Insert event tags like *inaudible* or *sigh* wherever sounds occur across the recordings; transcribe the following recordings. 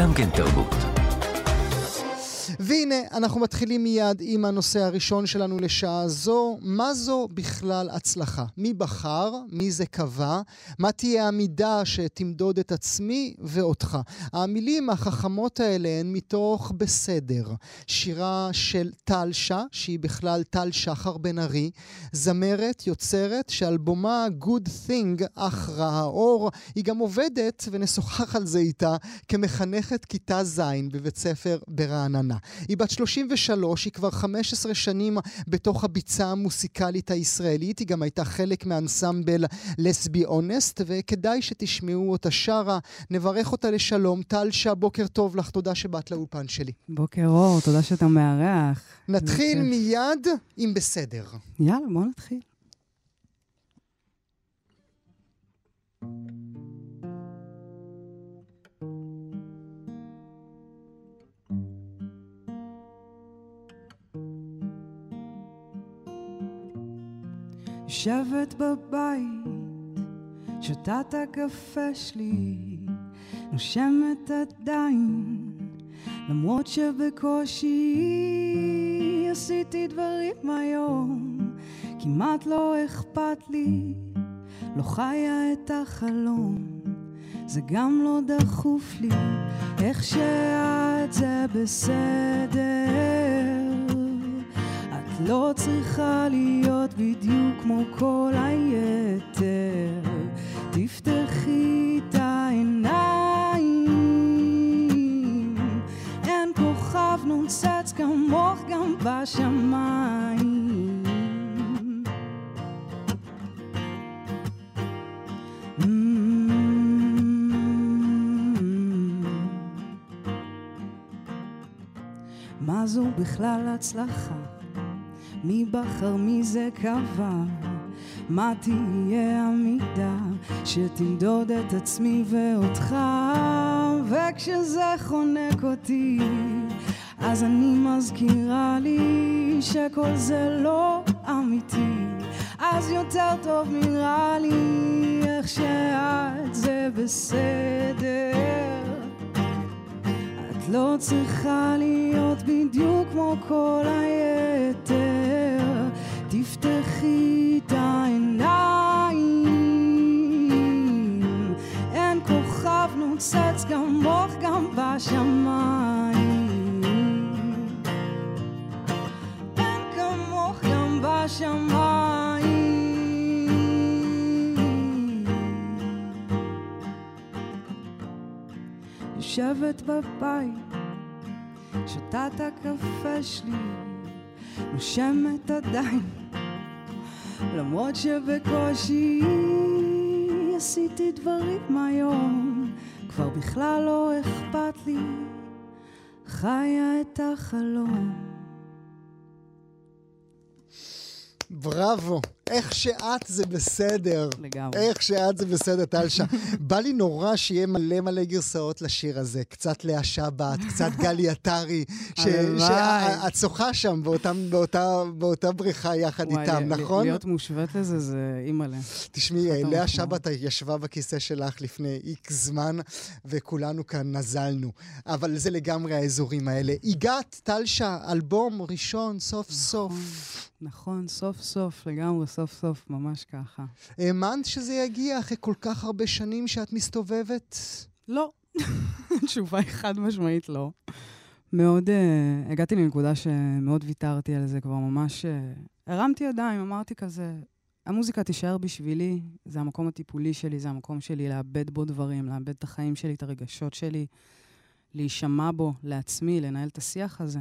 גם כן תרבות. והנה, אנחנו מתחילים מיד עם הנושא הראשון שלנו לשעה זו. מה זו בכלל הצלחה? מי בחר? מי זה קבע? מה תהיה המידה שתמדוד את עצמי ואותך? המילים החכמות האלה הן מתוך בסדר. שירה של טלשה, שהיא בכלל טל שחר בן ארי, זמרת, יוצרת, שאלבומה Good Thing, אך רע האור, היא גם עובדת, ונשוחח על זה איתה, כמחנכת כיתה ז' בבית ספר ברעננה. היא בת 33, היא כבר 15 שנים בתוך הביצה המוסיקלית הישראלית, היא גם הייתה חלק מאנסמבל לסבי אונסט, וכדאי שתשמעו אותה שרה. נברך אותה לשלום. טל שעה, בוקר טוב לך, תודה שבאת לאולפן שלי. בוקר אור, תודה שאתה מארח. נתחיל מיד עם בסדר. יאללה, בוא נתחיל. יושבת בבית, שותה את הקפה שלי, נושמת עדיין, למרות שבקושי עשיתי דברים היום, כמעט לא אכפת לי, לא חיה את החלום, זה גם לא דחוף לי, איך שאת זה בסדר. לא צריכה להיות בדיוק כמו כל היתר. תפתחי את העיניים, אין כוכב נוצץ כמוך גם בשמיים. Mm-hmm. מה זו בכלל הצלחה? מי בחר מי זה קבע? מה תהיה המידה שתמדוד את עצמי ואותך? וכשזה חונק אותי, אז אני מזכירה לי שכל זה לא אמיתי. אז יותר טוב נראה לי איך שאת זה בסדר. לא צריכה להיות בדיוק כמו כל היתר. תפתחי את העיניים, אין כוכב נוצץ כמוך גם בשמיים. יושבת בבית, שותה את הקפה שלי, נושמת עדיין, למרות שבקושי עשיתי דברים היום, כבר בכלל לא אכפת לי, חיה את החלום. בראבו. איך שאת זה בסדר. לגמרי. איך שאת זה בסדר, טלשה. *laughs* בא לי נורא שיהיה מלא מלא גרסאות לשיר הזה. קצת לאה שבת, קצת גלי עטרי. שאת שוחה שם באותם, באותה, באותה בריכה יחד וואי, איתם, ל- נכון? להיות מושווית לזה זה אימא'לה. תשמעי, לאה. שבת ישבה בכיסא שלך לפני איקס זמן, וכולנו כאן נזלנו. אבל זה לגמרי האזורים האלה. הגעת, טלשה, אלבום ראשון, סוף סוף. נכון, סוף סוף, לגמרי, סוף סוף, ממש ככה. האמנת שזה יגיע אחרי כל כך הרבה שנים שאת מסתובבת? לא. *laughs* התשובה היא חד משמעית לא. מאוד, uh, הגעתי לנקודה שמאוד ויתרתי על זה כבר ממש, uh, הרמתי ידיים, אמרתי כזה, המוזיקה תישאר בשבילי, זה המקום הטיפולי שלי, זה המקום שלי לאבד בו דברים, לאבד את החיים שלי, את הרגשות שלי, להישמע בו לעצמי, לנהל את השיח הזה.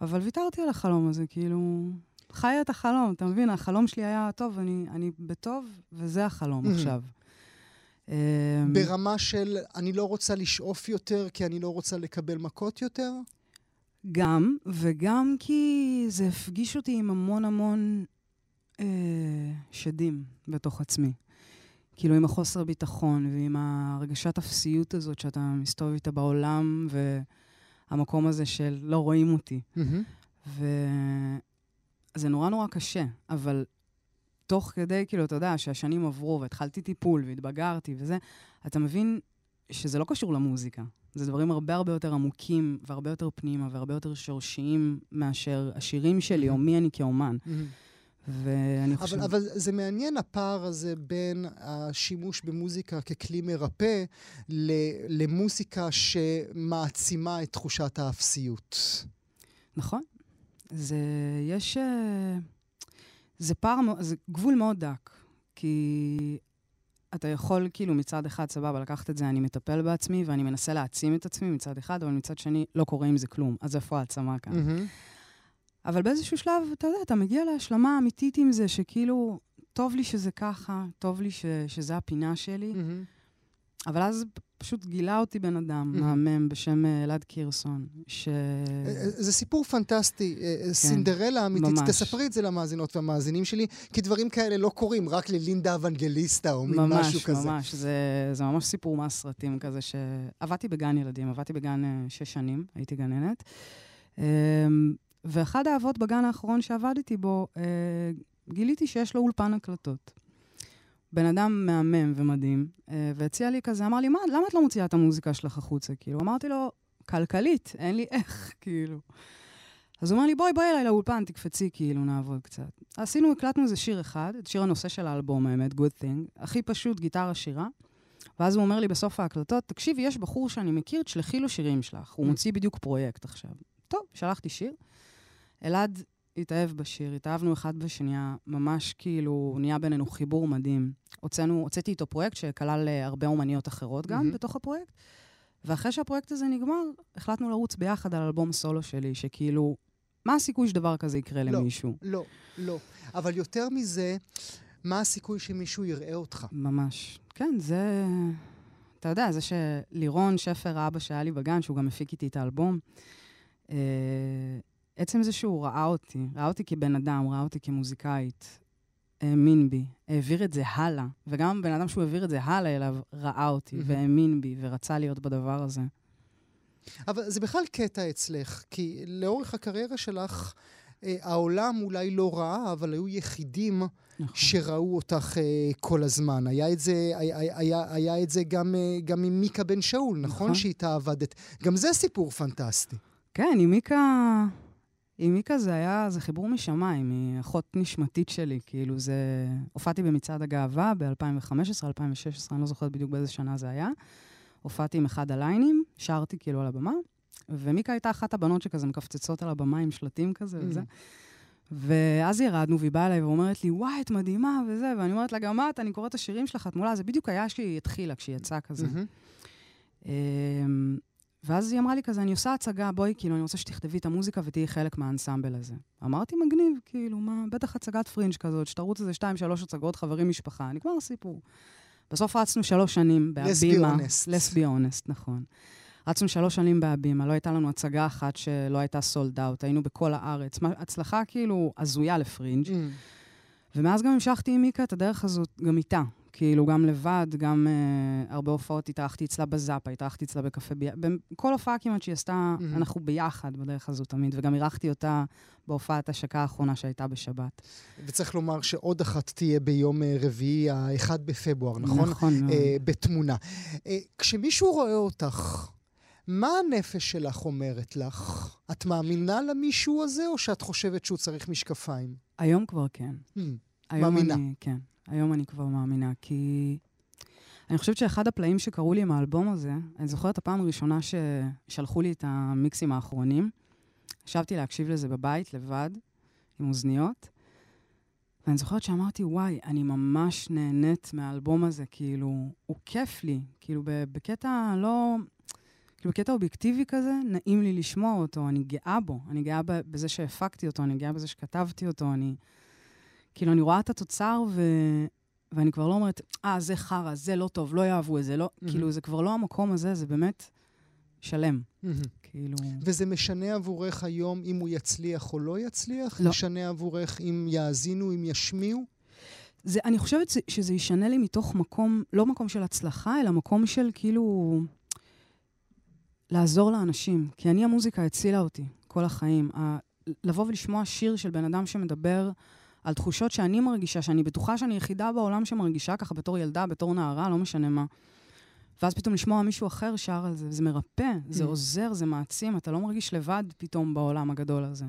אבל ויתרתי על החלום הזה, כאילו, חיה את החלום, אתה מבין? החלום שלי היה, טוב, אני, אני בטוב, וזה החלום Mhm. עכשיו. אמ, ברמה של אני לא רוצה לשאוף יותר כי אני לא רוצה לקבל מכות יותר? גם, וגם כי זה הפגיש אותי עם המון המון אה, שדים בתוך עצמי. כאילו עם החוסר ביטחון ועם הרגשת אפסיות הזאת שאתה מסתובב איתה בעולם, והמקום הזה של לא רואים אותי. מהמם. וזה נורא נורא קשה, אבל תוך כדי, כאילו, אתה יודע, שהשנים עברו והתחלתי טיפול והתבגרתי וזה, אתה מבין שזה לא קשור למוזיקה. זה דברים הרבה הרבה יותר עמוקים והרבה יותר פנימה והרבה יותר שורשיים מאשר השירים שלי, או מי אני כאומן. ואני חושב... אבל, אבל זה מעניין הפער הזה בין השימוש במוזיקה ככלי מרפא למוזיקה שמעצימה את תחושת האפסיות. נכון. זה, יש... אה, זה פער, זה גבול מאוד דק. כי אתה יכול, כאילו, מצד אחד, סבבה, לקחת את זה, אני מטפל בעצמי ואני מנסה להעצים את עצמי מצד אחד, אבל מצד שני, לא קורה עם זה כלום. אז איפה העצמה כאן? Mm-hmm. אבל באיזשהו שלב, אתה יודע, אתה מגיע להשלמה אמיתית עם זה, שכאילו, טוב לי שזה ככה, טוב לי ש, שזה הפינה שלי. Mm-hmm. אבל אז פשוט גילה אותי בן אדם. מהמם בשם אה, אלעד קירסון, ש... אה, אה, זה סיפור פנטסטי, כן, סינדרלה אמיתית. ממש. תספרי את זה למאזינות והמאזינים שלי, כי דברים כאלה לא קורים רק ללינדה אוונגליסטה או מין משהו כזה. ממש, ממש. זה, זה ממש סיפור מהסרטים כזה, שעבדתי בגן ילדים, עבדתי בגן שש שנים, הייתי גננת. אמ, ואחד האבות בגן האחרון שעבדתי בו, גיליתי שיש לו אולפן הקלטות. בן אדם מהמם ומדהים, אה, והציע לי כזה, אמר לי, מה, למה את לא מוציאה את המוזיקה שלך החוצה? כאילו, אמרתי לו, כלכלית, אין לי איך, *laughs* כאילו. אז הוא אמר לי, בואי, בואי אליי לאולפן, תקפצי, כאילו, נעבוד קצת. עשינו, הקלטנו איזה שיר אחד, את שיר הנושא של האלבום, האמת, Good Thing, הכי פשוט, גיטרה שירה. ואז הוא אומר לי בסוף ההקלטות, תקשיבי, יש בחור שאני מכיר, תשלחי לו שירים שלך. הוא mm. מוציא בדיוק פרויקט עכשיו. טוב, שלחתי שיר. אלעד התאהב בשיר, התאהבנו אחד בשנייה, ממש כאילו נהיה בינינו חיבור מדהים. הוצאנו, הוצאתי איתו פרויקט שכלל אה, הרבה אומניות אחרות גם mm-hmm. בתוך הפרויקט, ואחרי שהפרויקט הזה נגמר, החלטנו לרוץ ביחד על אלבום סולו שלי, שכאילו, מה הסיכוי שדבר כזה יקרה לא, למישהו? לא, לא. אבל יותר מזה, מה הסיכוי שמישהו יראה אותך? ממש. כן, זה... אתה יודע, זה שלירון שפר, האבא שהיה לי בגן, שהוא גם הפיק איתי את האלבום, אה, עצם זה שהוא ראה אותי, ראה אותי כבן אדם, ראה אותי כמוזיקאית, האמין בי, העביר את זה הלאה, וגם בן אדם שהוא העביר את זה הלאה אליו, ראה אותי mm-hmm. והאמין בי ורצה להיות בדבר הזה. אבל זה בכלל קטע אצלך, כי לאורך הקריירה שלך, אה, העולם אולי לא ראה, אבל היו יחידים נכון. שראו אותך אה, כל הזמן. היה את זה, היה, היה, היה את זה גם, אה, גם עם מיקה בן שאול, נכון? נכון? שאיתה עבדת. גם זה סיפור פנטסטי. כן, עם מיקה... עם מיקה זה היה, זה חיבור משמיים, היא אחות נשמתית שלי, כאילו זה... הופעתי במצעד הגאווה ב-2015, 2016, אני לא זוכרת בדיוק באיזה שנה זה היה. הופעתי עם אחד הליינים, שרתי כאילו על הבמה, ומיקה הייתה אחת הבנות שכזה מקפצצות על הבמה עם שלטים כזה mm. וזה. ואז ירדנו, והיא באה אליי ואומרת לי, וואי, את מדהימה וזה, ואני אומרת לה, גם את, אני קוראת את השירים שלך, את מולה, זה בדיוק היה כשהיא התחילה, כשהיא יצאה כזה. Mm-hmm. ואז היא אמרה לי כזה, אני עושה הצגה, בואי, כאילו, אני רוצה שתכתבי את המוזיקה ותהיי חלק מהאנסמבל הזה. אמרתי, מגניב, כאילו, מה, בטח הצגת פרינג' כזאת, שתרוץ איזה שתיים, שלוש הצגות, חברים, משפחה, נגמר הסיפור. בסוף רצנו שלוש שנים בהבימה. Let's be honest, נכון. רצנו שלוש שנים בהבימה, לא הייתה לנו הצגה אחת שלא הייתה sold out, היינו בכל הארץ. הצלחה כאילו הזויה לפרינג'. Mm. ומאז גם המשכתי עם מיקה את הדרך הזאת, גם איתה. כאילו, גם לבד, גם uh, הרבה הופעות התארחתי אצלה בזאפה, התארחתי אצלה בקפה ביחד. בכל הופעה כמעט שהיא עשתה, mm-hmm. אנחנו ביחד בדרך הזו תמיד, וגם אירחתי אותה בהופעת השקה האחרונה שהייתה בשבת. וצריך לומר שעוד אחת תהיה ביום uh, רביעי, ה-1 בפברואר, נכון? נכון מאוד. Uh, בתמונה. Uh, כשמישהו רואה אותך, מה הנפש שלך אומרת לך? את מאמינה למישהו הזה, או שאת חושבת שהוא צריך משקפיים? היום כבר כן. Mm, היום מאמינה. אני, כן. היום אני כבר מאמינה, כי אני חושבת שאחד הפלאים שקרו לי עם האלבום הזה, אני זוכרת את הפעם הראשונה ששלחו לי את המיקסים האחרונים. ישבתי להקשיב לזה בבית, לבד, עם אוזניות, ואני זוכרת שאמרתי, וואי, אני ממש נהנית מהאלבום הזה, כאילו, הוא כיף לי, כאילו, בקטע לא... כאילו, בקטע אובייקטיבי כזה, נעים לי לשמוע אותו, אני גאה בו. אני גאה בזה שהפקתי אותו, אני גאה בזה שכתבתי אותו, אני... כאילו, אני רואה את התוצר, ו... ואני כבר לא אומרת, אה, זה חרא, זה לא טוב, לא יאהבו את זה, לא... Mm-hmm. כאילו, זה כבר לא המקום הזה, זה באמת שלם. Mm-hmm. כאילו... וזה משנה עבורך היום אם הוא יצליח או לא יצליח? לא. משנה עבורך אם יאזינו, אם ישמיעו? זה, אני חושבת שזה ישנה לי מתוך מקום, לא מקום של הצלחה, אלא מקום של כאילו... לעזור לאנשים. כי אני, המוזיקה הצילה אותי כל החיים. ה- לבוא ולשמוע שיר של בן אדם שמדבר על תחושות שאני מרגישה, שאני בטוחה שאני יחידה בעולם שמרגישה ככה בתור ילדה, בתור נערה, לא משנה מה. ואז פתאום לשמוע מישהו אחר שר על זה, זה מרפא, זה Mm. עוזר, זה מעצים, אתה לא מרגיש לבד פתאום בעולם הגדול הזה.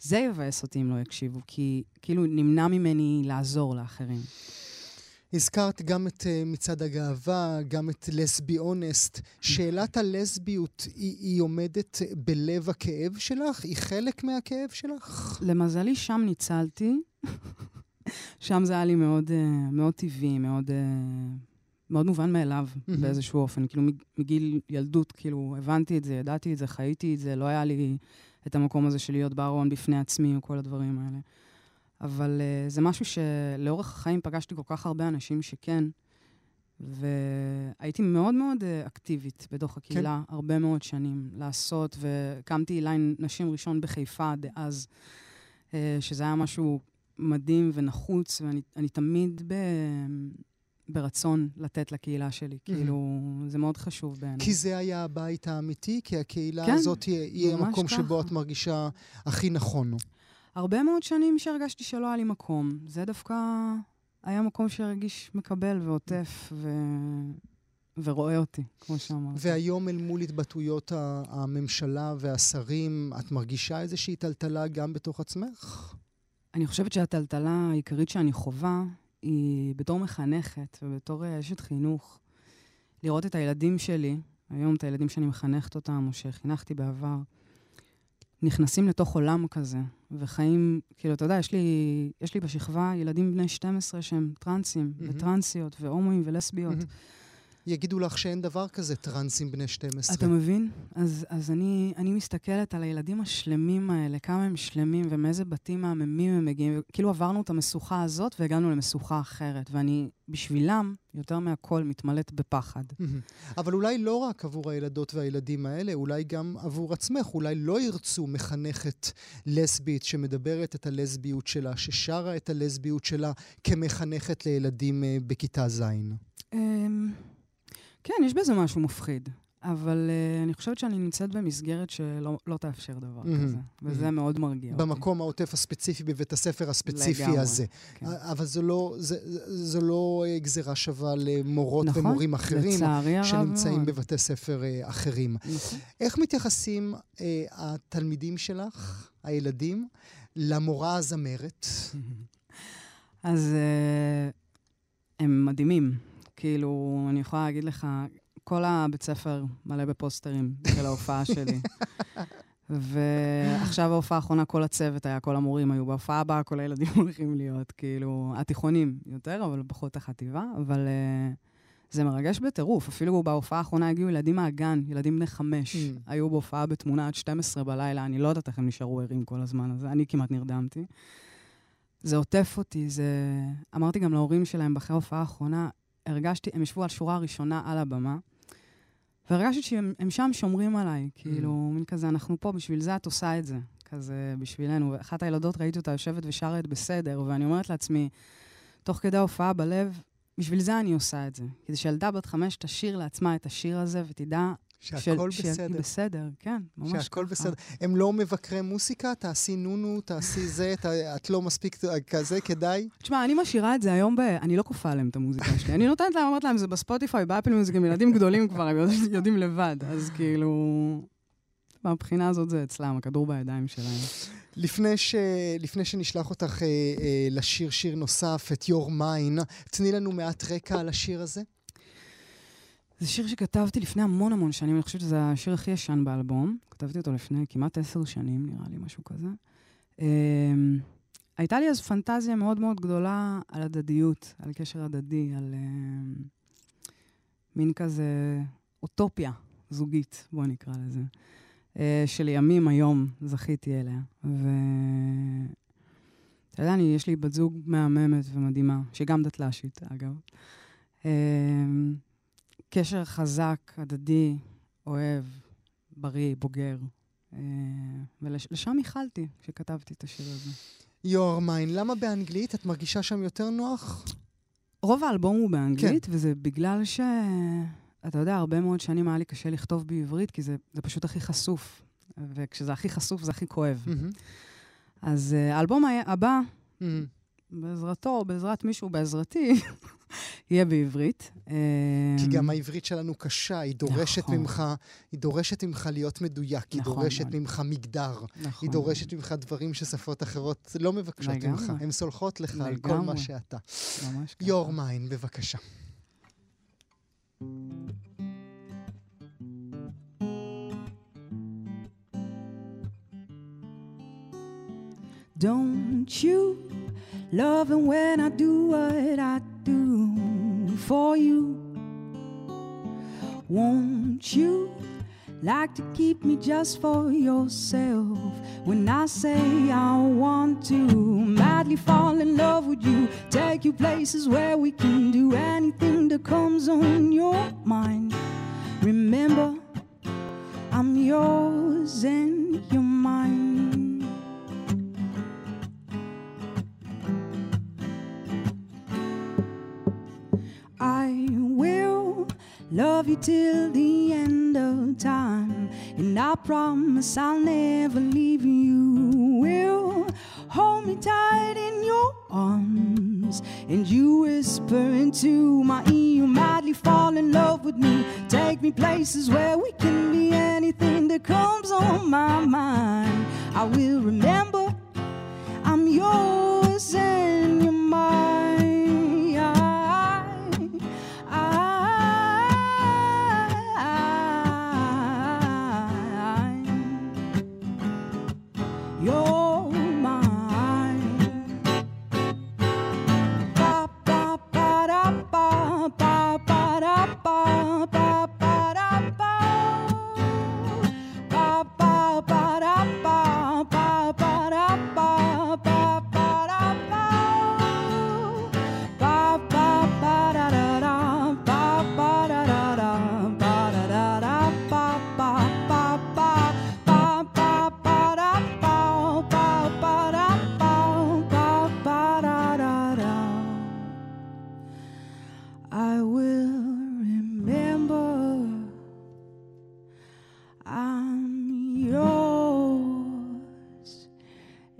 זה יבאס אותי אם לא יקשיבו, כי כאילו נמנע ממני לעזור לאחרים. הזכרת גם את uh, מצעד הגאווה, גם את לסבי אונסט. שאלת הלסביות, היא, היא עומדת בלב הכאב שלך? היא חלק מהכאב שלך? למזלי, שם ניצלתי. שם זה היה לי מאוד, uh, מאוד טבעי, מאוד, uh, מאוד מובן מאליו. באיזשהו אופן. כאילו מג- מגיל ילדות, כאילו הבנתי את זה, ידעתי את זה, חייתי את זה, לא היה לי את המקום הזה של להיות בארון בפני עצמי או כל הדברים האלה. אבל uh, זה משהו שלאורך החיים פגשתי כל כך הרבה אנשים שכן, והייתי מאוד מאוד uh, אקטיבית בתוך הקהילה, כן. הרבה מאוד שנים לעשות, והקמתי ליין נשים ראשון בחיפה דאז, uh, שזה היה משהו מדהים ונחוץ, ואני אני תמיד ב, ברצון לתת לקהילה שלי. כאילו, זה מאוד חשוב בעיניי. כי זה היה הבית האמיתי? כי הקהילה כן, הזאת היא, היא המקום שבו ככה. את מרגישה הכי נכון. הרבה מאוד שנים שהרגשתי שלא היה לי מקום. זה דווקא היה מקום שהרגיש מקבל ועוטף ו... ורואה אותי, כמו שאמרת. והיום אל מול התבטאויות הממשלה והשרים, את מרגישה איזושהי טלטלה גם בתוך עצמך? אני חושבת שהטלטלה העיקרית שאני חווה היא בתור מחנכת ובתור אה, אשת חינוך, לראות את הילדים שלי, היום את הילדים שאני מחנכת אותם או שחינכתי בעבר, נכנסים לתוך עולם כזה וחיים, כאילו, אתה יודע, יש לי, יש לי בשכבה ילדים בני 12 שהם טרנסים מהמם. וטרנסיות והומואים ולסביות. מהמם. יגידו לך שאין דבר כזה טרנסים בני 12. אתה מבין? אז, אז אני, אני מסתכלת על הילדים השלמים האלה, כמה הם שלמים ומאיזה בתים מהממים הם מגיעים. כאילו עברנו את המשוכה הזאת והגענו למשוכה אחרת, ואני בשבילם, יותר מהכל, מתמלאת בפחד. אבל אולי לא רק עבור הילדות והילדים האלה, אולי גם עבור עצמך. אולי לא ירצו מחנכת לסבית שמדברת את הלסביות שלה, ששרה את הלסביות שלה כמחנכת לילדים אה, בכיתה ז'. כן, יש בזה משהו מפחיד, אבל uh, אני חושבת שאני נמצאת במסגרת שלא לא תאפשר דבר מהמם, כזה, וזה מהמם. מאוד מרגיע אותי. במקום העוטף הספציפי בבית הספר הספציפי לגמרי, הזה. כן. אבל זו לא, זה, זו לא אה, גזירה שווה למורות נכון, ומורים אחרים שנמצאים מאוד. בבתי ספר אה, אחרים. נכון. איך מתייחסים אה, התלמידים שלך, הילדים, למורה הזמרת? *laughs* אז uh, הם מדהימים. כאילו, אני יכולה להגיד לך, כל הבית ספר מלא בפוסטרים של ההופעה שלי. *laughs* ועכשיו ההופעה האחרונה, כל הצוות היה, כל המורים היו. בהופעה הבאה כל הילדים *laughs* הולכים להיות, כאילו, התיכונים יותר, אבל פחות החטיבה. אבל uh, זה מרגש בטירוף. אפילו בהופעה האחרונה הגיעו ילדים מהגן, ילדים בני חמש. Mm. היו בהופעה בתמונה עד 12 בלילה, אני לא יודעת איך הם נשארו ערים כל הזמן הזה, אני כמעט נרדמתי. זה עוטף אותי, זה... אמרתי גם להורים שלהם אחרי ההופעה האחרונה, הרגשתי, הם ישבו על שורה הראשונה על הבמה, והרגשתי שהם הם שם שומרים עליי, כאילו, מין כזה, אנחנו פה, בשביל זה את עושה את זה, כזה, בשבילנו. ואחת הילדות, ראיתי אותה יושבת ושרה את בסדר, ואני אומרת לעצמי, תוך כדי ההופעה בלב, בשביל זה אני עושה את זה. כדי שילדה בת חמש תשאיר לעצמה את השיר הזה, ותדע שהכל שהיא בסדר. בסדר, כן, ממש ככה. שהכל בסדר. הם לא מבקרי מוסיקה? תעשי נונו, תעשי זה, את, את לא מספיק כזה, כדאי? תשמע, אני משאירה את זה היום ב... אני לא כופה עליהם את המוזיקה שלי. אני נותנת להם, אומרת להם, זה בספוטיפיי, באפל מיוזיק, הם ילדים גדולים כבר, הם יודעים- יודעים לבד. אז כאילו... מהבחינה הזאת זה אצלם, הכדור בידיים שלהם. לפני, ש... לפני שנשלח אותך אה, אה, לשיר שיר נוסף, את Your Mine, תני לנו מעט רקע על השיר הזה. זה שיר שכתבתי לפני המון המון שנים, אני חושבת שזה השיר הכי ישן באלבום. כתבתי אותו לפני כמעט עשר שנים, נראה לי, משהו כזה. אמ, הייתה לי אז פנטזיה מאוד מאוד גדולה על הדדיות, על קשר הדדי, על אמ, מין כזה אוטופיה זוגית, בוא נקרא לזה, אה, שלימים היום זכיתי אליה. ו... אתה יודע, אני, יש לי בת זוג מהממת ומדהימה, שהיא גם דתל"שית, אגב. אמ, קשר חזק, הדדי, אוהב, בריא, בוגר. אה, ולשם ייחלתי כשכתבתי את השיר הזה. Your Mine, למה באנגלית? את מרגישה שם יותר נוח? רוב האלבום הוא באנגלית, כן. וזה בגלל ש... אתה יודע, הרבה מאוד שנים היה לי קשה לכתוב בעברית, כי זה, זה פשוט הכי חשוף. וכשזה הכי חשוף, זה הכי כואב. מהמם, אז uh, האלבום הבא, מהמם. בעזרתו, בעזרת מישהו, בעזרתי, יהיה בעברית. כי גם העברית שלנו קשה, היא דורשת נכון. ממך, היא דורשת ממך להיות מדויק, היא נכון דורשת מאוד. ממך מגדר, נכון. היא דורשת ממך דברים ששפות אחרות לא מבקשות ממך. לגמרי. הן סולחות לך על כל מה לגמרי. שאתה. ממש ככה. יור מיין, בבקשה. Don't you love it when I do what I do for you? Won't you like to keep me just for yourself? When I say I want to madly fall in love with you, take you places where we can do anything that comes on your mind. Remember, I'm yours and you're mine. Love you till the end of time, and I promise I'll never leave you. Will hold me tight in your arms, and you whisper into my ear, you madly fall in love with me. Take me places where we can be anything that comes on my mind. I will remember I'm yours and I'm yours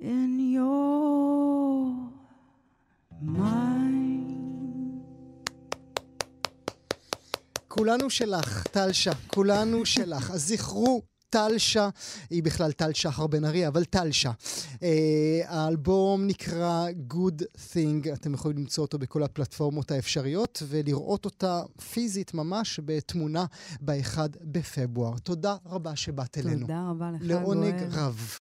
and you're mine. כולנו שלך, טלשה, כולנו שלך. אז זכרו, טלשה, היא בכלל טל שחר בן ארי, אבל טלשה. אה, האלבום נקרא Good Thing, אתם יכולים למצוא אותו בכל הפלטפורמות האפשריות, ולראות אותה פיזית ממש בתמונה ב-1 בפברואר. תודה רבה שבאת אלינו. תודה רבה לך, לעונג גואל. רב.